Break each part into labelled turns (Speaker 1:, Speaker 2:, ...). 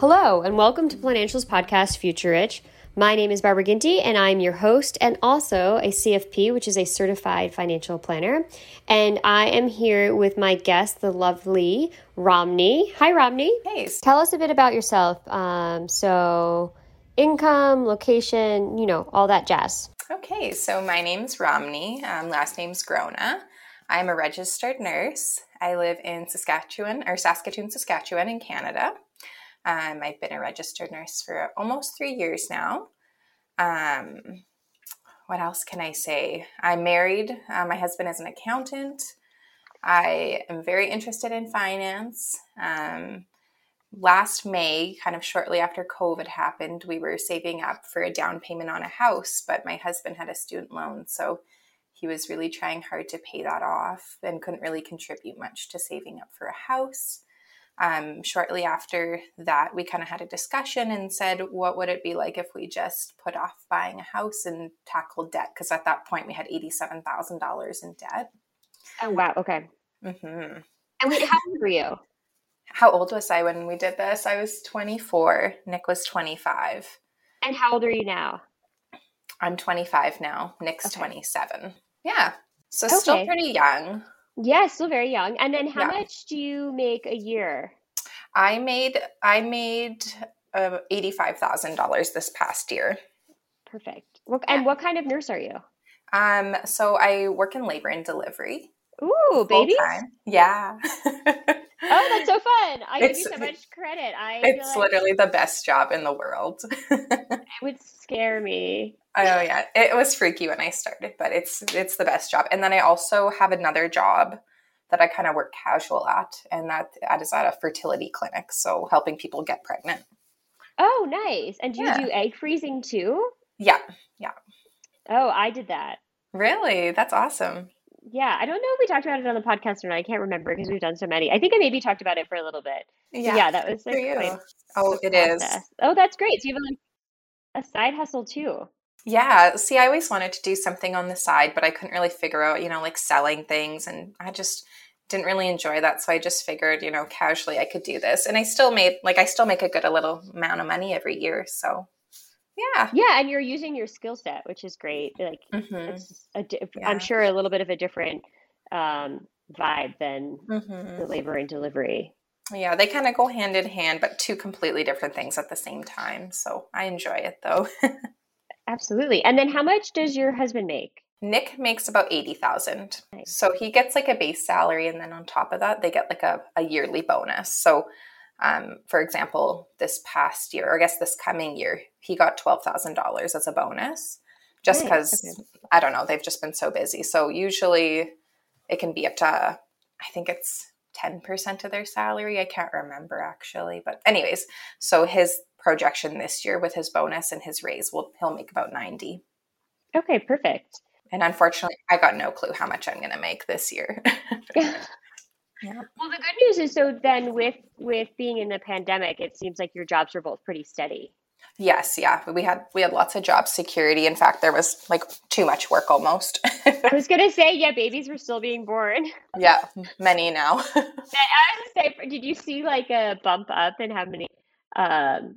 Speaker 1: Hello, and welcome to Financials Podcast Future Rich. My name is Barbara Ginty, and I'm your host and also a CFP, which is a certified financial planner. And I am here with my guest, the lovely Romney. Hi, Romney.
Speaker 2: Hey.
Speaker 1: Tell us a bit about yourself. Um, so, income, location, you know, all that jazz.
Speaker 2: Okay, so my name's Romney. Um, last name's Grona. I'm a registered nurse. I live in Saskatchewan or Saskatoon, Saskatchewan in Canada. Um, I've been a registered nurse for almost three years now. Um, what else can I say? I'm married. Uh, my husband is an accountant. I am very interested in finance. Um, last May, kind of shortly after COVID happened, we were saving up for a down payment on a house, but my husband had a student loan. So he was really trying hard to pay that off and couldn't really contribute much to saving up for a house um, shortly after that, we kind of had a discussion and said, what would it be like if we just put off buying a house and tackled debt? Because at that point, we had $87,000 in debt.
Speaker 1: Oh, wow. Okay.
Speaker 2: Mm-hmm.
Speaker 1: And wait, how old were you?
Speaker 2: How old was I when we did this? I was 24. Nick was 25.
Speaker 1: And how old are you now?
Speaker 2: I'm 25 now. Nick's okay. 27. Yeah. So
Speaker 1: okay.
Speaker 2: still pretty young.
Speaker 1: Yeah, still very young. And then how
Speaker 2: Yeah.
Speaker 1: much do you make a year?
Speaker 2: I made I made uh, eighty five thousand dollars this past year.
Speaker 1: Perfect. What, and
Speaker 2: Yeah.
Speaker 1: what kind of nurse are you?
Speaker 2: Um, so I work in labor and delivery.
Speaker 1: Ooh, babies?
Speaker 2: full-time. Yeah.
Speaker 1: Oh, that's so fun. I give you so much credit. I
Speaker 2: it's
Speaker 1: like
Speaker 2: literally the best job in the world.
Speaker 1: it would scare me.
Speaker 2: oh yeah, it was freaky when I started, but it's it's the best job. And then I also have another job that I kind of work casual at, and that that is at a fertility clinic, so helping people get pregnant.
Speaker 1: Oh, nice. And do
Speaker 2: Yeah.
Speaker 1: you do egg freezing too?
Speaker 2: Yeah.
Speaker 1: Yeah, Oh, I did that.
Speaker 2: really, that's awesome.
Speaker 1: Yeah, I don't know if we talked about it on the podcast or not. I can't remember because we've done so many. I think I maybe talked about it for a little bit.
Speaker 2: Yeah,
Speaker 1: Yeah, that was
Speaker 2: for
Speaker 1: like
Speaker 2: you. Oh,
Speaker 1: a
Speaker 2: it is.
Speaker 1: process. Oh, that's great. So you have like a side hustle too.
Speaker 2: Yeah, see, I always wanted to do something on the side, but I couldn't really figure out, you know, like selling things, and I just didn't really enjoy that. So I just figured, you know, casually I could do this, and I still made like I still make a good a little amount of money every year. So, yeah,
Speaker 1: Yeah, and you're using your skill set, which is great. Like
Speaker 2: hmm
Speaker 1: it's a di-
Speaker 2: Yeah.
Speaker 1: I'm sure a little bit of a different um, vibe than
Speaker 2: hmm
Speaker 1: the labor and delivery.
Speaker 2: yeah, they kind of go hand in hand, but two completely different things at the same time. So I enjoy it though.
Speaker 1: Absolutely. And then how much does your husband make?
Speaker 2: Nick makes about eighty thousand,
Speaker 1: Nice.
Speaker 2: so he gets like a base salary, and then on top of that, they get like a, a yearly bonus. So, um, for example, this past year, or I guess this coming year, he got twelve thousand dollars as a bonus, just
Speaker 1: Nice,
Speaker 2: because
Speaker 1: okay.
Speaker 2: I don't know, they've just been so busy. So usually, it can be up to I think it's 10% of their salary. I can't remember actually. But, anyways, so his projection this year with his bonus and his raise will he'll make about 90.
Speaker 1: Okay, perfect.
Speaker 2: And unfortunately, I got no clue how much I'm going to make this year.
Speaker 1: yeah. Well, the good news is so then with with being in the pandemic, it seems like your jobs were both pretty steady.
Speaker 2: Yes, yeah. We had we had lots of job security. In fact, there was like too much work almost.
Speaker 1: I was gonna say, yeah, babies were still being born.
Speaker 2: Yeah, many now.
Speaker 1: I was say, did you see like a bump up in how many um,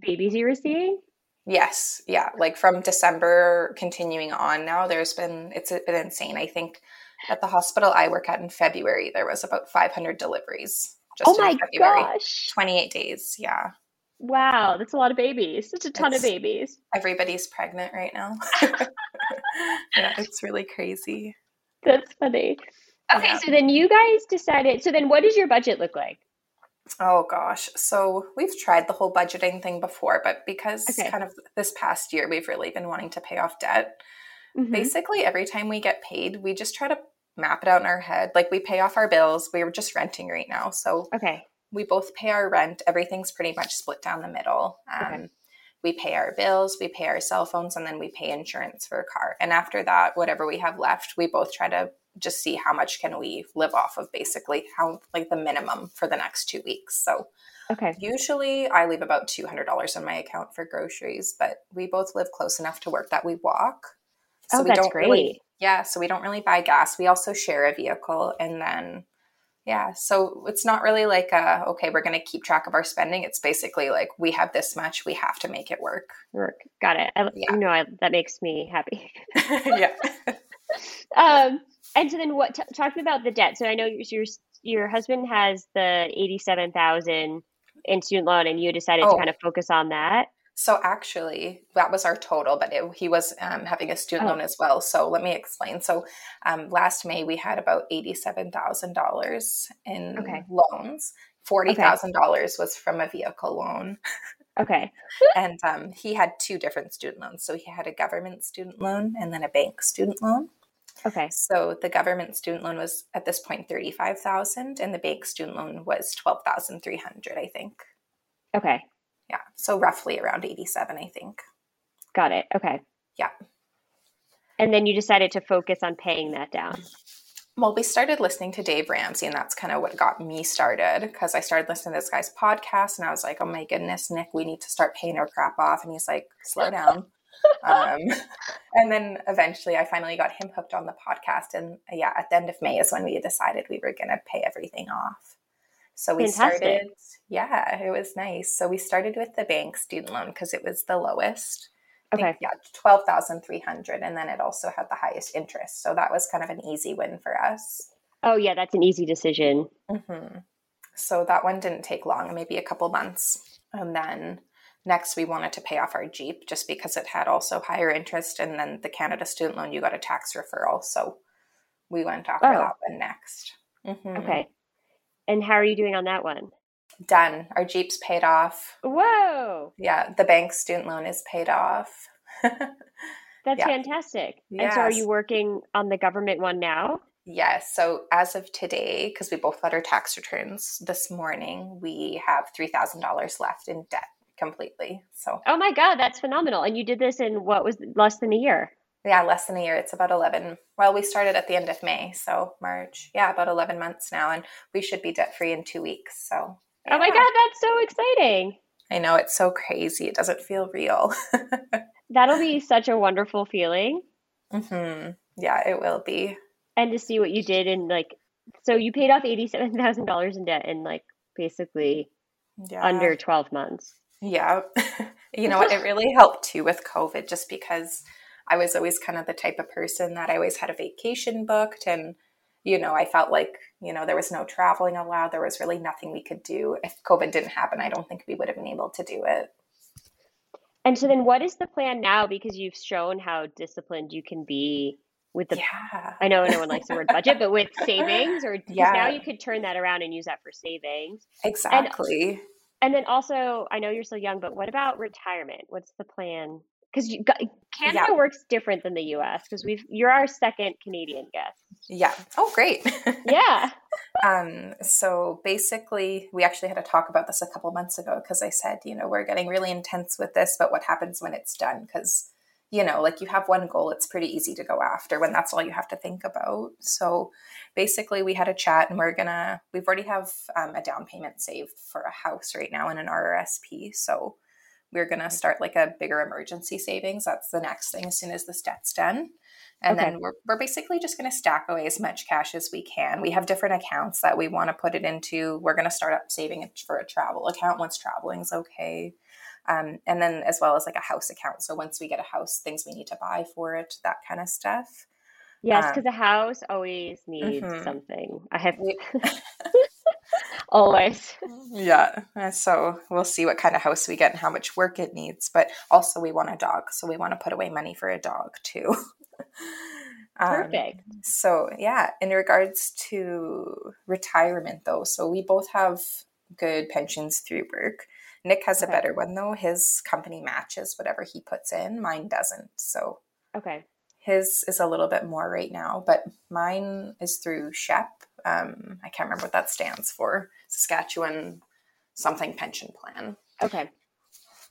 Speaker 1: babies you were seeing?
Speaker 2: Yes, yeah. Like from December continuing on now, there's been it's been insane. I think at the hospital I work at in February, there was about 500 deliveries.
Speaker 1: Just oh my February. gosh!
Speaker 2: 28 days. Yeah.
Speaker 1: Wow, that's a lot of babies. Such a ton it's, of babies.
Speaker 2: Everybody's pregnant right now. yeah, it's really crazy.
Speaker 1: That's funny. Okay, yeah. so then you guys decided. So then, what does your budget look like?
Speaker 2: Oh gosh. So we've tried the whole budgeting thing before, but because okay. kind of this past year we've really been wanting to pay off debt. Mm-hmm. Basically, every time we get paid, we just try to map it out in our head. Like we pay off our bills. We are just renting right now. So
Speaker 1: okay
Speaker 2: we both pay our rent. Everything's pretty much split down the middle. Um, okay. We pay our bills, we pay our cell phones, and then we pay insurance for a car. And after that, whatever we have left, we both try to just see how much can we live off of basically how like the minimum for the next two weeks so
Speaker 1: okay
Speaker 2: usually i leave about $200 on my account for groceries but we both live close enough to work that we walk
Speaker 1: so oh, we that's don't great.
Speaker 2: really yeah so we don't really buy gas we also share a vehicle and then yeah. So it's not really like, a, okay, we're going to keep track of our spending. It's basically like, we have this much, we have to make it work.
Speaker 1: Work. Got it. I, yeah. You know, I, that makes me happy.
Speaker 2: yeah.
Speaker 1: um, and so then what, t- talking about the debt. So I know your, your husband has the 87,000 in student loan and you decided oh. to kind of focus on that.
Speaker 2: So actually, that was our total, but it, he was um, having a student oh. loan as well. So let me explain. So um, last May we had about eighty-seven thousand dollars in
Speaker 1: okay.
Speaker 2: loans. Forty thousand okay. dollars was from a vehicle loan.
Speaker 1: Okay.
Speaker 2: and um, he had two different student loans. So he had a government student loan and then a bank student loan.
Speaker 1: Okay.
Speaker 2: So the government student loan was at this point thirty-five thousand, and the bank student loan was twelve thousand three hundred, I think.
Speaker 1: Okay
Speaker 2: yeah so roughly around 87 i think.
Speaker 1: Got it okay.
Speaker 2: Yeah.
Speaker 1: And then you decided to focus on paying that down?
Speaker 2: Well we started listening to dave ramsey and that's kind of what got me started because i started listening to this guy's podcast and i was like oh my goodness nick we need to start paying our crap off and he's like slow down. Um, and then eventually i finally got him hooked on the podcast and yeah at the end of may is when we decided we were going to pay everything off so we Fantastic. started, yeah, it was nice. So we started with the bank student loan because it was the lowest.
Speaker 1: Okay. Think,
Speaker 2: yeah, twelve thousand three hundred, and then it also had the highest interest. So that was kind of an easy win for us.
Speaker 1: Oh yeah, that's an easy decision.
Speaker 2: Mm-hmm. So that one didn't take long, maybe a couple months, and then next we wanted to pay off our Jeep just because it had also higher interest, and then the Canada student loan you got a tax referral, so we went after oh. that one next.
Speaker 1: Mm-hmm. Okay. And how are you doing on that one?
Speaker 2: Done. Our Jeep's paid off.
Speaker 1: Whoa.
Speaker 2: Yeah, the bank student loan is paid off.
Speaker 1: That's yeah. fantastic. Yes. And so are you working on the government one now?
Speaker 2: Yes. So as of today, because we both got our tax returns this morning, we have $3,000 left in debt completely. So
Speaker 1: Oh my god, that's phenomenal. And you did this in what was less than a year?
Speaker 2: Yeah, less than a year. It's about 11. Well, we started at the end of May, so March. Yeah, about 11 months now, and we should be debt free in two weeks. So,
Speaker 1: yeah. oh my God, that's so exciting.
Speaker 2: I know, it's so crazy. It doesn't feel real.
Speaker 1: That'll be such a wonderful feeling.
Speaker 2: Mm-hmm. Yeah, it will be.
Speaker 1: And to see what you did in like, so you paid off $87,000 in debt in like basically yeah. under 12 months.
Speaker 2: Yeah. you know what? It really helped too with COVID just because I was always kind of the type of person that I always had a vacation booked and you know, I felt like, you know, there was no traveling allowed. There was really nothing we could do. If COVID didn't happen, I don't think we would have been able to do it.
Speaker 1: And so then what is the plan now? Because you've shown how disciplined you can be with the
Speaker 2: yeah.
Speaker 1: I know no one likes the word budget, but with savings or yeah. now you could turn that around and use that for savings.
Speaker 2: Exactly.
Speaker 1: And, and then also, I know you're still young, but what about retirement? What's the plan because Canada yeah. works different than the U.S. because we've you're our second Canadian guest.
Speaker 2: Yeah. Oh, great.
Speaker 1: Yeah.
Speaker 2: um, so basically, we actually had to talk about this a couple months ago because I said, you know, we're getting really intense with this, but what happens when it's done? Because, you know, like you have one goal, it's pretty easy to go after when that's all you have to think about. So basically, we had a chat and we're gonna, we've already have um, a down payment saved for a house right now in an RRSP. So we're gonna start like a bigger emergency savings. That's the next thing as soon as this debt's done. And okay. then we're, we're basically just going to stack away as much cash as we can. We have different accounts that we want to put it into. We're going to start up saving for a travel account once traveling is okay. Um, and then as well as like a house account. So once we get a house, things we need to buy for it, that kind of stuff.
Speaker 1: Yes, because um, a house always needs mm-hmm. something. I have always.
Speaker 2: Yeah. So we'll see what kind of house we get and how much work it needs. But also, we want a dog. So we want to put away money for a dog too.
Speaker 1: Perfect.
Speaker 2: Um, so, yeah, in regards to retirement, though, so we both have good pensions through work. Nick has okay. a better one, though. His company matches whatever he puts in, mine doesn't. So,
Speaker 1: okay.
Speaker 2: His is a little bit more right now, but mine is through SHEP. Um, I can't remember what that stands for Saskatchewan something pension plan.
Speaker 1: Okay.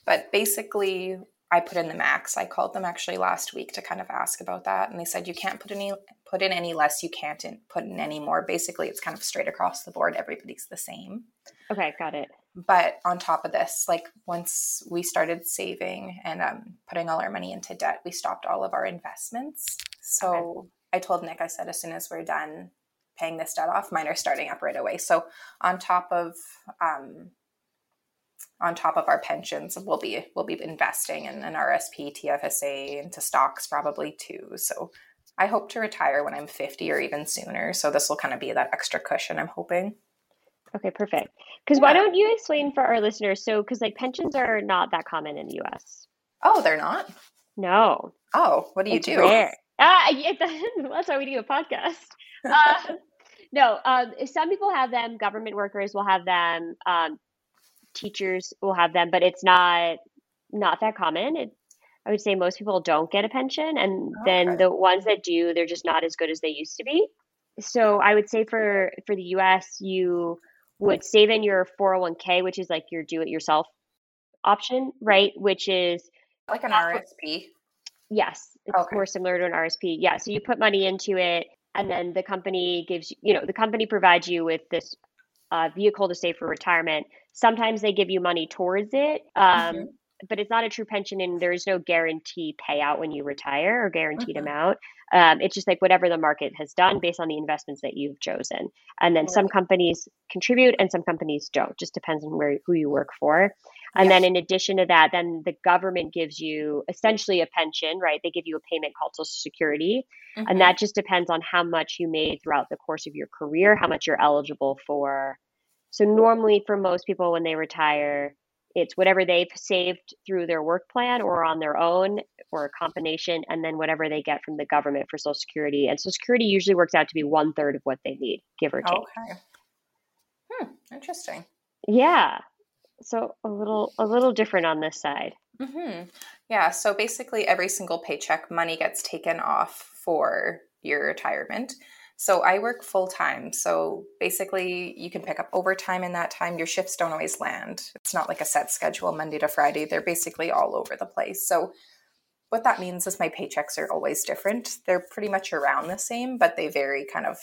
Speaker 2: But basically, I put in the max. I called them actually last week to kind of ask about that, and they said you can't put any put in any less. You can't in, put in any more. Basically, it's kind of straight across the board. Everybody's the same.
Speaker 1: Okay, got it.
Speaker 2: But on top of this, like once we started saving and um, putting all our money into debt, we stopped all of our investments. So okay. I told Nick, I said, as soon as we're done paying this debt off, mine are starting up right away. So on top of um, on top of our pensions, we'll be we'll be investing in an RSP, TFSA, into stocks probably too. So I hope to retire when I'm 50 or even sooner. So this will kind of be that extra cushion. I'm hoping.
Speaker 1: Okay, perfect. Because yeah. why don't you explain for our listeners? So, because like pensions are not that common in the U.S.
Speaker 2: Oh, they're not.
Speaker 1: No.
Speaker 2: Oh, what do you it's do?
Speaker 1: Rare. Ah, yeah, that's why we do a podcast. Uh, no, um, some people have them. Government workers will have them. Um, teachers will have them, but it's not not that common. It, I would say most people don't get a pension, and okay. then the ones that do, they're just not as good as they used to be. So I would say for for the U.S., you would save in your 401k, which is like your do it yourself option, right? Which is
Speaker 2: like an RSP.
Speaker 1: Yes, it's okay. more similar to an RSP. Yeah, so you put money into it, and then the company gives you, you know, the company provides you with this uh, vehicle to save for retirement. Sometimes they give you money towards it, um, mm-hmm. but it's not a true pension, and there is no guarantee payout when you retire or guaranteed mm-hmm. amount. Um, it's just like whatever the market has done based on the investments that you've chosen. And then some companies contribute and some companies don't. Just depends on where who you work for. And yes. then in addition to that, then the government gives you essentially a pension, right? They give you a payment called Social Security. Mm-hmm. And that just depends on how much you made throughout the course of your career, how much you're eligible for. So normally for most people when they retire, it's whatever they've saved through their work plan or on their own or a combination, and then whatever they get from the government for Social Security. And Social Security usually works out to be one third of what they need, give or take.
Speaker 2: Okay. Hmm. Interesting.
Speaker 1: Yeah. So a little a little different on this side.
Speaker 2: Mm-hmm. Yeah. So basically, every single paycheck, money gets taken off for your retirement. So I work full time. So basically, you can pick up overtime in that time. Your shifts don't always land. It's not like a set schedule Monday to Friday. They're basically all over the place. So what that means is my paychecks are always different. They're pretty much around the same, but they vary kind of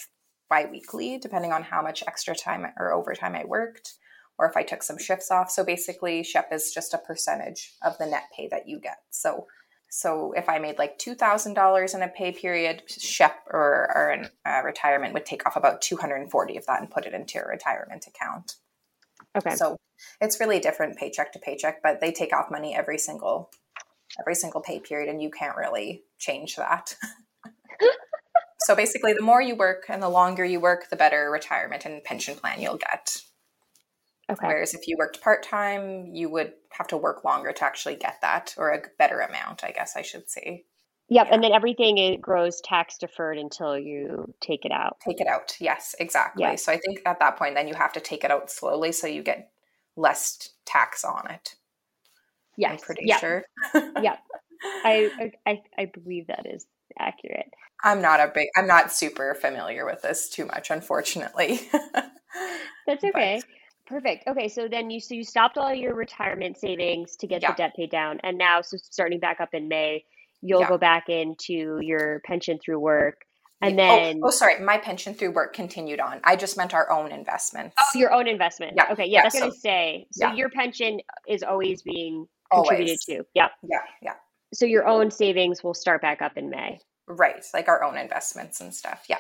Speaker 2: bi-weekly depending on how much extra time or overtime I worked or if I took some shifts off. So basically, SHEP is just a percentage of the net pay that you get. So so if I made like two thousand dollars in a pay period, SHEP or, or an, uh, retirement would take off about two hundred and forty of that and put it into a retirement account.
Speaker 1: Okay.
Speaker 2: So it's really different paycheck to paycheck, but they take off money every single every single pay period, and you can't really change that. so basically, the more you work and the longer you work, the better retirement and pension plan you'll get. Okay. Whereas if you worked part time, you would have to work longer to actually get that, or a better amount, I guess I should say.
Speaker 1: Yep, yeah. and then everything it grows tax deferred until you take it out.
Speaker 2: Take it out. Yes, exactly. Yeah. So I think at that point, then you have to take it out slowly, so you get less tax on it.
Speaker 1: Yes,
Speaker 2: I'm pretty
Speaker 1: yep.
Speaker 2: sure.
Speaker 1: yeah, I, I I believe that is accurate.
Speaker 2: I'm not a big, I'm not super familiar with this too much, unfortunately.
Speaker 1: That's okay. But, Perfect. Okay, so then you so you stopped all your retirement savings to get yeah. the debt paid down, and now so starting back up in May, you'll yeah. go back into your pension through work, and.
Speaker 2: Oh,
Speaker 1: then
Speaker 2: oh, oh, sorry, my pension through work continued on. I just meant our own investments.
Speaker 1: Oh, your own investment. Yeah. Okay. Yeah, that's so, gonna say. So your pension is always being contributed always. to. Yeah.
Speaker 2: Yeah. Yeah.
Speaker 1: So your own savings will start back up in May.
Speaker 2: Right, like our own investments and stuff. Yeah.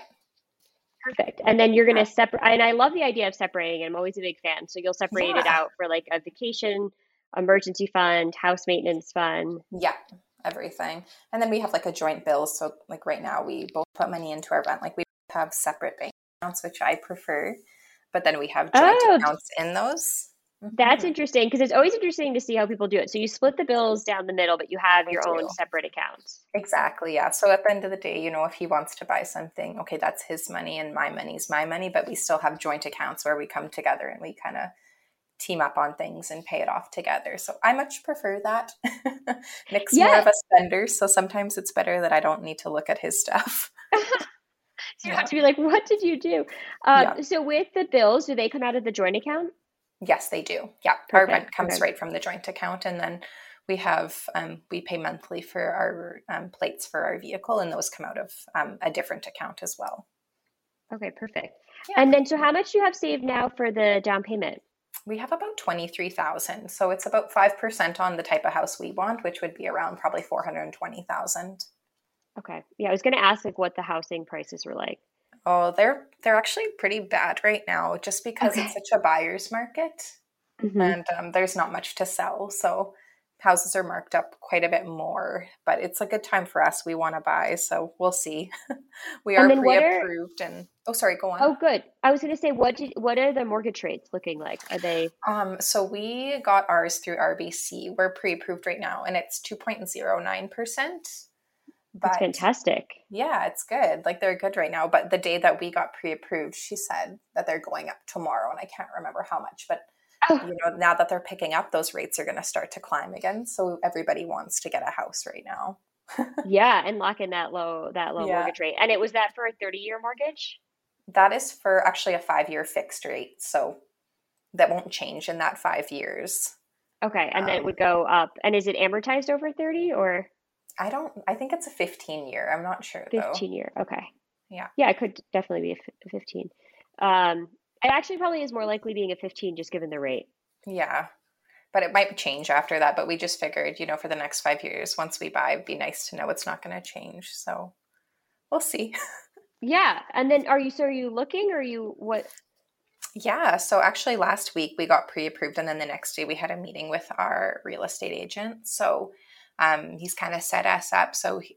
Speaker 1: Perfect. And then you're going to separate. And I love the idea of separating. I'm always a big fan. So you'll separate yeah. it out for like a vacation, emergency fund, house maintenance fund.
Speaker 2: Yeah, everything. And then we have like a joint bill. So like right now, we both put money into our rent. Like we have separate bank accounts, which I prefer. But then we have joint oh, accounts in those.
Speaker 1: That's interesting because it's always interesting to see how people do it. So you split the bills down the middle, but you have your own separate accounts.
Speaker 2: Exactly. Yeah. So at the end of the day, you know, if he wants to buy something, okay, that's his money and my money's my money, but we still have joint accounts where we come together and we kind of team up on things and pay it off together. So I much prefer that. Nick's yeah. more of a spender, so sometimes it's better that I don't need to look at his stuff.
Speaker 1: so you yeah. have to be like, what did you do? Um, yeah. So with the bills, do they come out of the joint account?
Speaker 2: Yes, they do. Yeah, Perfect. our rent comes okay. right from the joint account, and then we have um, we pay monthly for our um, plates for our vehicle, and those come out of um, a different account as well.
Speaker 1: Okay, perfect. Yeah. And then, so how much do you have saved now for the down payment?
Speaker 2: We have about twenty three thousand, so it's about five percent on the type of house we want, which would be around probably four hundred twenty thousand.
Speaker 1: Okay, yeah, I was going to ask like what the housing prices were like.
Speaker 2: Oh, they're they're actually pretty bad right now, just because okay. it's such a buyer's market, mm-hmm. and um, there's not much to sell. So houses are marked up quite a bit more, but it's a good time for us. We want to buy, so we'll see. we are pre-approved, are... and oh, sorry, go on.
Speaker 1: Oh, good. I was going to say, what did what are the mortgage rates looking like? Are they?
Speaker 2: Um, so we got ours through RBC. We're pre-approved right now, and it's two point zero nine percent.
Speaker 1: But That's fantastic.
Speaker 2: Yeah, it's good. Like they're good right now. But the day that we got pre-approved, she said that they're going up tomorrow, and I can't remember how much. But oh. you know, now that they're picking up, those rates are going to start to climb again. So everybody wants to get a house right now.
Speaker 1: yeah, and lock in that low that low yeah. mortgage rate. And it was that for a thirty year mortgage.
Speaker 2: That is for actually a five year fixed rate. So that won't change in that five years.
Speaker 1: Okay, and um, then it would go up. And is it amortized over thirty or?
Speaker 2: I don't. I think it's a 15 year. I'm not sure.
Speaker 1: 15 though. year. Okay.
Speaker 2: Yeah.
Speaker 1: Yeah, it could definitely be a 15. Um, it actually probably is more likely being a 15 just given the rate.
Speaker 2: Yeah. But it might change after that. But we just figured, you know, for the next five years, once we buy, it'd be nice to know it's not going to change. So we'll see.
Speaker 1: yeah. And then are you, so are you looking or are you, what?
Speaker 2: Yeah. So actually, last week we got pre approved. And then the next day we had a meeting with our real estate agent. So um, he's kind of set us up. So he,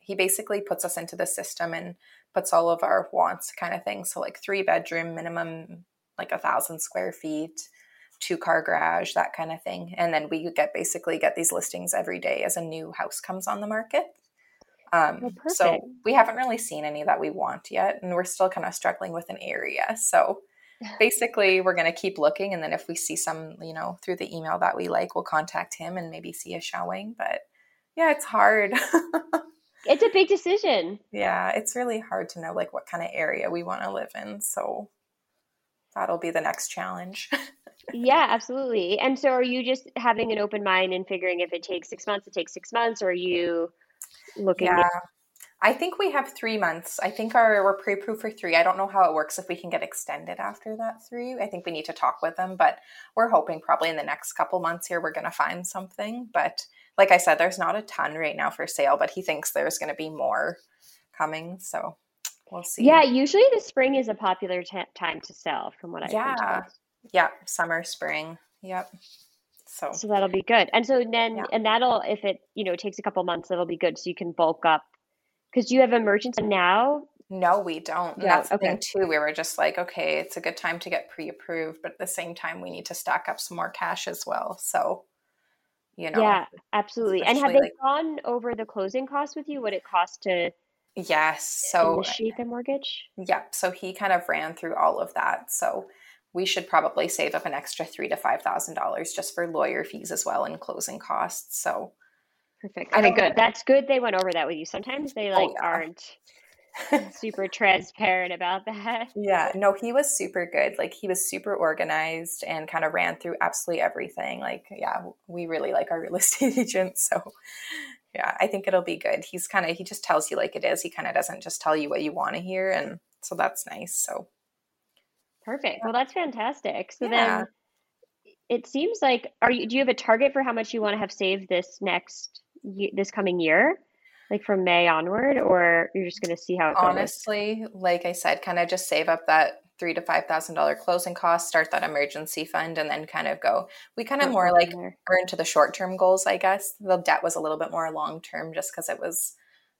Speaker 2: he basically puts us into the system and puts all of our wants kind of thing. So like three bedroom minimum, like a thousand square feet, two car garage, that kind of thing. And then we get basically get these listings every day as a new house comes on the market. Um, oh, so we haven't really seen any that we want yet, and we're still kind of struggling with an area. So basically we're going to keep looking and then if we see some you know through the email that we like we'll contact him and maybe see a showing but yeah it's hard.
Speaker 1: It's a big decision.
Speaker 2: Yeah it's really hard to know like what kind of area we want to live in so that'll be the next challenge.
Speaker 1: Yeah absolutely and so are you just having an open mind and figuring if it takes six months it takes six months or are you looking
Speaker 2: yeah. I think we have three months. I think our we're pre-approved for three. I don't know how it works if we can get extended after that three. I think we need to talk with them, but we're hoping probably in the next couple months here we're going to find something. But like I said, there's not a ton right now for sale, but he thinks there's going to be more coming. So we'll see.
Speaker 1: Yeah, usually the spring is a popular t- time to sell, from what I've
Speaker 2: yeah, yeah, summer, spring. Yep. So
Speaker 1: so that'll be good. And so then yeah. and that'll if it you know takes a couple months, that'll be good. So you can bulk up because you have emergency now.
Speaker 2: No, we don't. Yeah, that's okay. the thing too. We were just like, okay, it's a good time to get pre-approved, but at the same time, we need to stack up some more cash as well. So, you know.
Speaker 1: Yeah, absolutely. And have they like, gone over the closing costs with you? What it cost to
Speaker 2: Yes. So
Speaker 1: initiate the mortgage?
Speaker 2: Yep. So he kind of ran through all of that. So we should probably save up an extra three to five thousand dollars just for lawyer fees as well and closing costs. So
Speaker 1: Perfect. Okay, good. That's good. They went over that with you. Sometimes they oh, like oh, yeah. aren't super transparent about that.
Speaker 2: Yeah, no, he was super good. Like he was super organized and kind of ran through absolutely everything. Like, yeah, we really like our real estate agent. So, yeah, I think it'll be good. He's kind of he just tells you like it is. He kind of doesn't just tell you what you want to hear, and so that's nice. So,
Speaker 1: perfect. Well, that's fantastic. So yeah. then, it seems like are you? Do you have a target for how much you want to have saved this next this coming year? like from May onward, or you're just going to see how it
Speaker 2: goes? Honestly, like I said, kind of just save up that three to five thousand dollar closing cost, start that emergency fund, and then kind of go. We kind of more like are into the short term goals, I guess. The debt was a little bit more long term, just because it was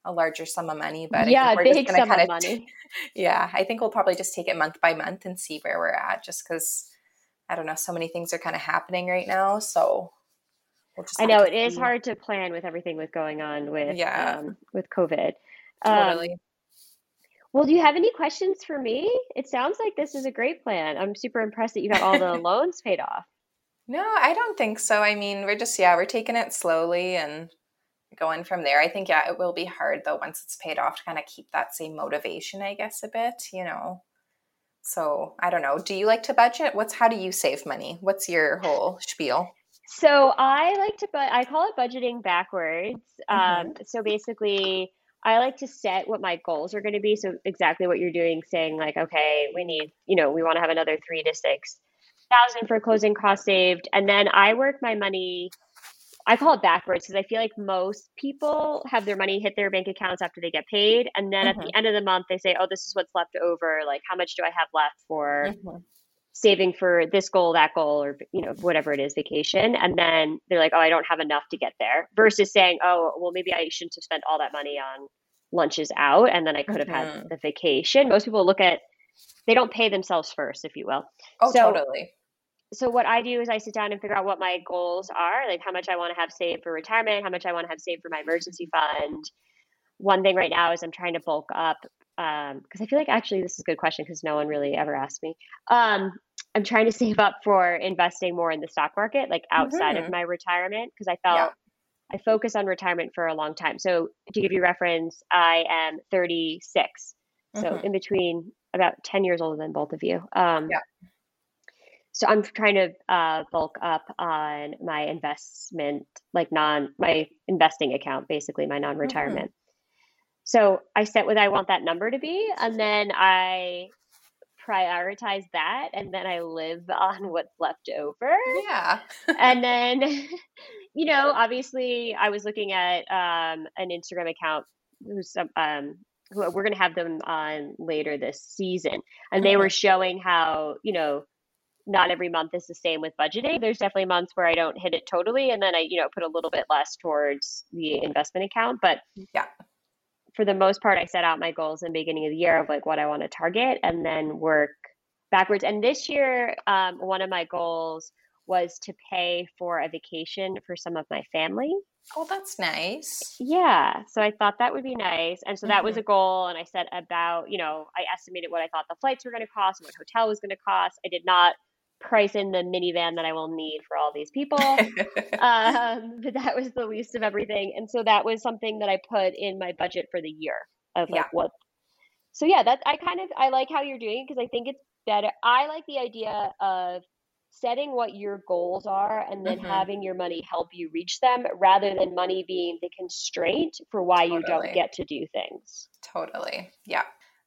Speaker 2: a larger sum of money. But
Speaker 1: yeah, big sum of money.
Speaker 2: Yeah, I think we'll probably just take it month by month and see where we're at, just because I don't know, so many things are kind of happening right now. So
Speaker 1: I know it is hard to plan with everything with going on with yeah. um, with COVID. Totally. Um, well, do you have any questions for me? It sounds like this is a great plan. I'm super impressed that you got all the loans paid off.
Speaker 2: No, I don't think so. I mean, we're just yeah, we're taking it slowly and going from there. I think yeah, it will be hard though once it's paid off to kind of keep that same motivation, I guess, a bit, you know. So I don't know. Do you like to budget? What's how do you save money? What's your whole spiel?
Speaker 1: So I like to, but I call it budgeting backwards. Mm-hmm. Um, so basically, I like to set what my goals are going to be. So exactly what you're doing, saying like, okay, we need, you know, we want to have another three to six thousand for closing costs saved, and then I work my money. I call it backwards because I feel like most people have their money hit their bank accounts after they get paid, and then mm-hmm. at the mm-hmm. end of the month they say, "Oh, this is what's left over. Like, how much do I have left for mm-hmm saving for this goal, that goal, or you know whatever it is, vacation, and then they're like, oh, I don't have enough to get there. Versus saying, oh, well, maybe I shouldn't have spent all that money on lunches out, and then I could have mm-hmm. had the vacation. Most people look at they don't pay themselves first, if you will.
Speaker 2: Oh, so, totally.
Speaker 1: So what I do is I sit down and figure out what my goals are, like how much I want to have saved for retirement, how much I want to have saved for my emergency fund. One thing right now is I'm trying to bulk up because um, I feel like actually this is a good question because no one really ever asked me. Um, I'm trying to save up for investing more in the stock market, like outside mm-hmm. of my retirement, because I felt yeah. I focused on retirement for a long time. So to give you reference, I am 36, so mm-hmm. in between about 10 years older than both of you. Um, yeah. So I'm trying to uh, bulk up on my investment, like non my investing account, basically my non-retirement. Mm-hmm. So I set what I want that number to be, and then I prioritize that, and then I live on what's left over.
Speaker 2: Yeah.
Speaker 1: and then, you know, obviously, I was looking at um, an Instagram account who's um, who we're going to have them on later this season, and they were showing how you know not every month is the same with budgeting. There's definitely months where I don't hit it totally, and then I, you know, put a little bit less towards the investment account. But
Speaker 2: yeah,
Speaker 1: for the most part, I set out my goals in the beginning of the year of like what I want to target and then work backwards. And this year, um, one of my goals was to pay for a vacation for some of my family.
Speaker 2: Oh, that's nice.
Speaker 1: Yeah. So I thought that would be nice. And so that mm-hmm. was a goal. And I set about, you know, I estimated what I thought the flights were going to cost and what hotel was going to cost. I did not price in the minivan that I will need for all these people. um, but that was the least of everything. And so that was something that I put in my budget for the year of like yeah. what. So yeah, that I kind of I like how you're doing because I think it's better. I like the idea of setting what your goals are and then mm-hmm. having your money help you reach them rather than money being the constraint for why totally. you don't get to do things.
Speaker 2: Totally. Yeah.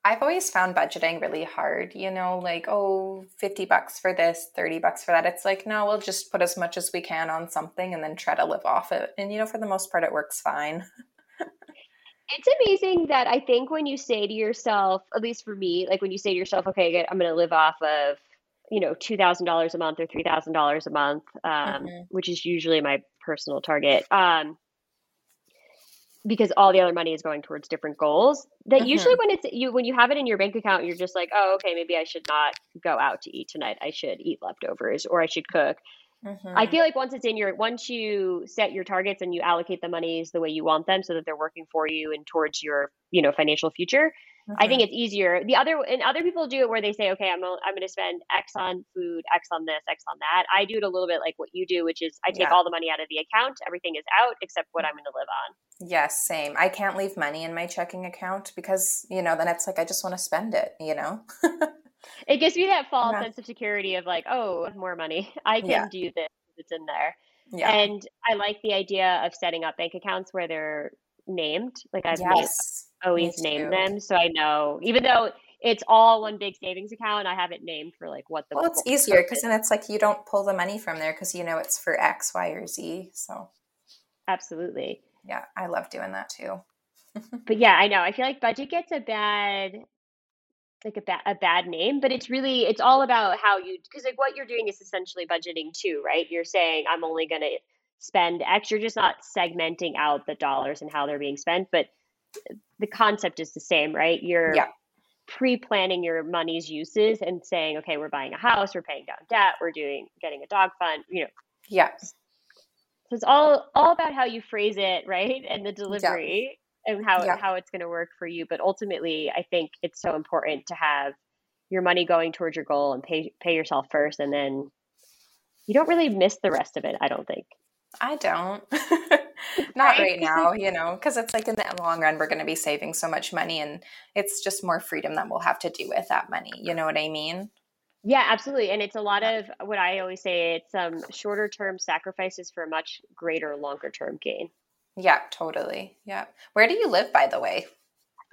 Speaker 2: I've always found budgeting really hard, you know, like, oh, 50 bucks for this, 30 bucks for that. It's like, no, we'll just put as much as we can on something and then try to live off it. And, you know, for the most part, it works fine.
Speaker 1: it's amazing that I think when you say to yourself, at least for me, like when you say to yourself, okay, I'm going to live off of, you know, $2,000 a month or $3,000 a month, um, mm-hmm. which is usually my personal target. Um, because all the other money is going towards different goals that mm-hmm. usually when it's you when you have it in your bank account you're just like oh okay maybe i should not go out to eat tonight i should eat leftovers or i should cook mm-hmm. i feel like once it's in your once you set your targets and you allocate the monies the way you want them so that they're working for you and towards your you know financial future I think it's easier. The other and other people do it where they say, okay, I'm I'm going to spend X on food, X on this, X on that. I do it a little bit like what you do, which is I take yeah. all the money out of the account. Everything is out except what I'm going to live on.
Speaker 2: Yes, same. I can't leave money in my checking account because you know then it's like I just want to spend it. You know.
Speaker 1: it gives me that false yeah. sense of security of like, oh, more money. I can yeah. do this. It's in there. Yeah. And I like the idea of setting up bank accounts where they're named. Like I've yes, always name them, so I know. Even though it's all one big savings account, I have it named for like what the.
Speaker 2: Well, it's easier because then it's like you don't pull the money from there because you know it's for X, Y, or Z. So.
Speaker 1: Absolutely.
Speaker 2: Yeah, I love doing that too.
Speaker 1: but yeah, I know. I feel like budget gets a bad like a, ba- a bad name but it's really it's all about how you because like what you're doing is essentially budgeting too right you're saying i'm only going to spend x you're just not segmenting out the dollars and how they're being spent but the concept is the same right you're yeah. pre-planning your money's uses and saying okay we're buying a house we're paying down debt we're doing getting a dog fund you know
Speaker 2: Yes.
Speaker 1: so it's all all about how you phrase it right and the delivery and how yeah. how it's going to work for you. But ultimately, I think it's so important to have your money going towards your goal and pay pay yourself first, and then you don't really miss the rest of it. I don't think.
Speaker 2: I don't. Not right, right now, you know, because it's like in the long run, we're going to be saving so much money, and it's just more freedom that we'll have to do with that money. You know what I mean?
Speaker 1: Yeah, absolutely. And it's a lot of what I always say it's um, shorter term sacrifices for a much greater, longer term gain.
Speaker 2: Yeah, totally. Yeah. Where do you live, by the way?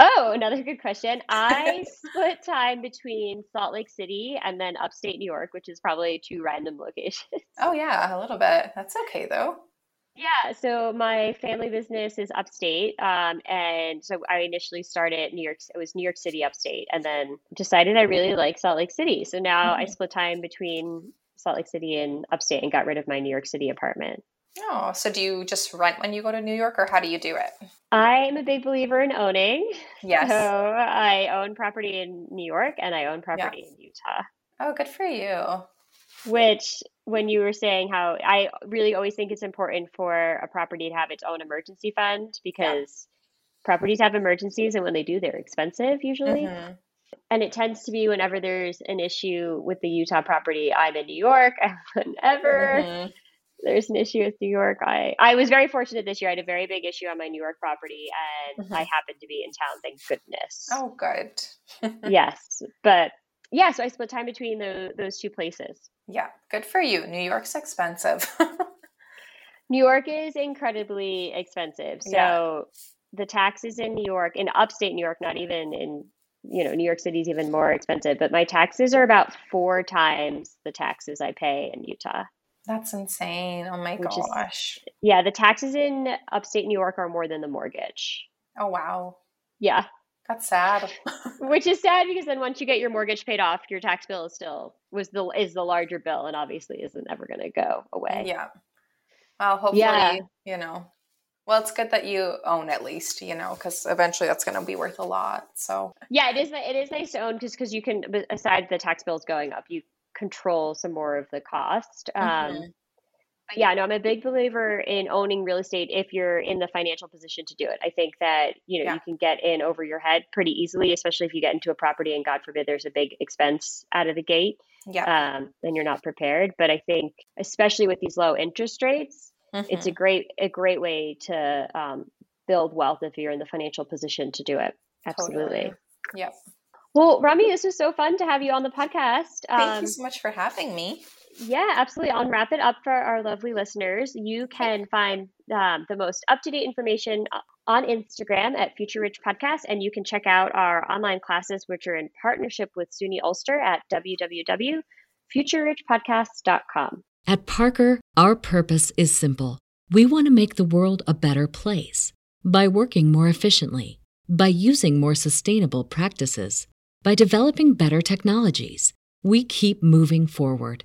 Speaker 1: Oh, another good question. I split time between Salt Lake City and then upstate New York, which is probably two random locations.
Speaker 2: Oh, yeah, a little bit. That's okay, though.
Speaker 1: Yeah, so my family business is upstate, um, and so I initially started New York. It was New York City upstate, and then decided I really like Salt Lake City. So now mm-hmm. I split time between Salt Lake City and upstate, and got rid of my New York City apartment.
Speaker 2: Oh, so do you just rent when you go to New York or how do you do it?
Speaker 1: I'm a big believer in owning.
Speaker 2: Yes.
Speaker 1: So I own property in New York and I own property yeah. in Utah.
Speaker 2: Oh, good for you.
Speaker 1: Which, when you were saying how I really always think it's important for a property to have its own emergency fund because yeah. properties have emergencies and when they do, they're expensive usually. Mm-hmm. And it tends to be whenever there's an issue with the Utah property, I'm in New York. whenever. Mm-hmm there's an issue with New York. I I was very fortunate this year. I had a very big issue on my New York property, and mm-hmm. I happened to be in town. Thank goodness.
Speaker 2: Oh, good.
Speaker 1: yes, but yeah, so I split time between the, those two places.
Speaker 2: Yeah, good for you. New York's expensive.
Speaker 1: New York is incredibly expensive. So yeah. the taxes in New York, in upstate New York, not even in you know New York City's even more expensive, but my taxes are about four times the taxes I pay in Utah.
Speaker 2: That's insane. Oh my gosh.
Speaker 1: Is, yeah, the taxes in upstate New York are more than the mortgage.
Speaker 2: Oh wow.
Speaker 1: Yeah.
Speaker 2: That's sad.
Speaker 1: Which is sad because then once you get your mortgage paid off, your tax bill is still was the is the larger bill and obviously isn't ever going to go away.
Speaker 2: Yeah. Well, hopefully, yeah. you know. Well, it's good that you own at least, you know, because eventually that's going to be worth a lot. So
Speaker 1: yeah, it is. It is nice to own because because you can, aside the tax bills going up, you control some more of the cost. Um, mm-hmm. But yeah, no, I'm a big believer in owning real estate if you're in the financial position to do it. I think that, you know, yeah. you can get in over your head pretty easily, especially if you get into a property and God forbid there's a big expense out of the gate.
Speaker 2: Yeah.
Speaker 1: Um, then you're not prepared. But I think especially with these low interest rates, mm-hmm. it's a great a great way to um, build wealth if you're in the financial position to do it. Absolutely. Totally.
Speaker 2: Yep.
Speaker 1: Well, Rami, this was so fun to have you on the podcast.
Speaker 2: Thank um, you so much for having me.
Speaker 1: Yeah, absolutely. I'll wrap it up for our lovely listeners. You can find um, the most up to date information on Instagram at Future Rich Podcast, and you can check out our online classes, which are in partnership with SUNY Ulster at www.futurerichpodcasts.com.
Speaker 3: At Parker, our purpose is simple. We want to make the world a better place by working more efficiently, by using more sustainable practices by developing better technologies, we keep moving forward.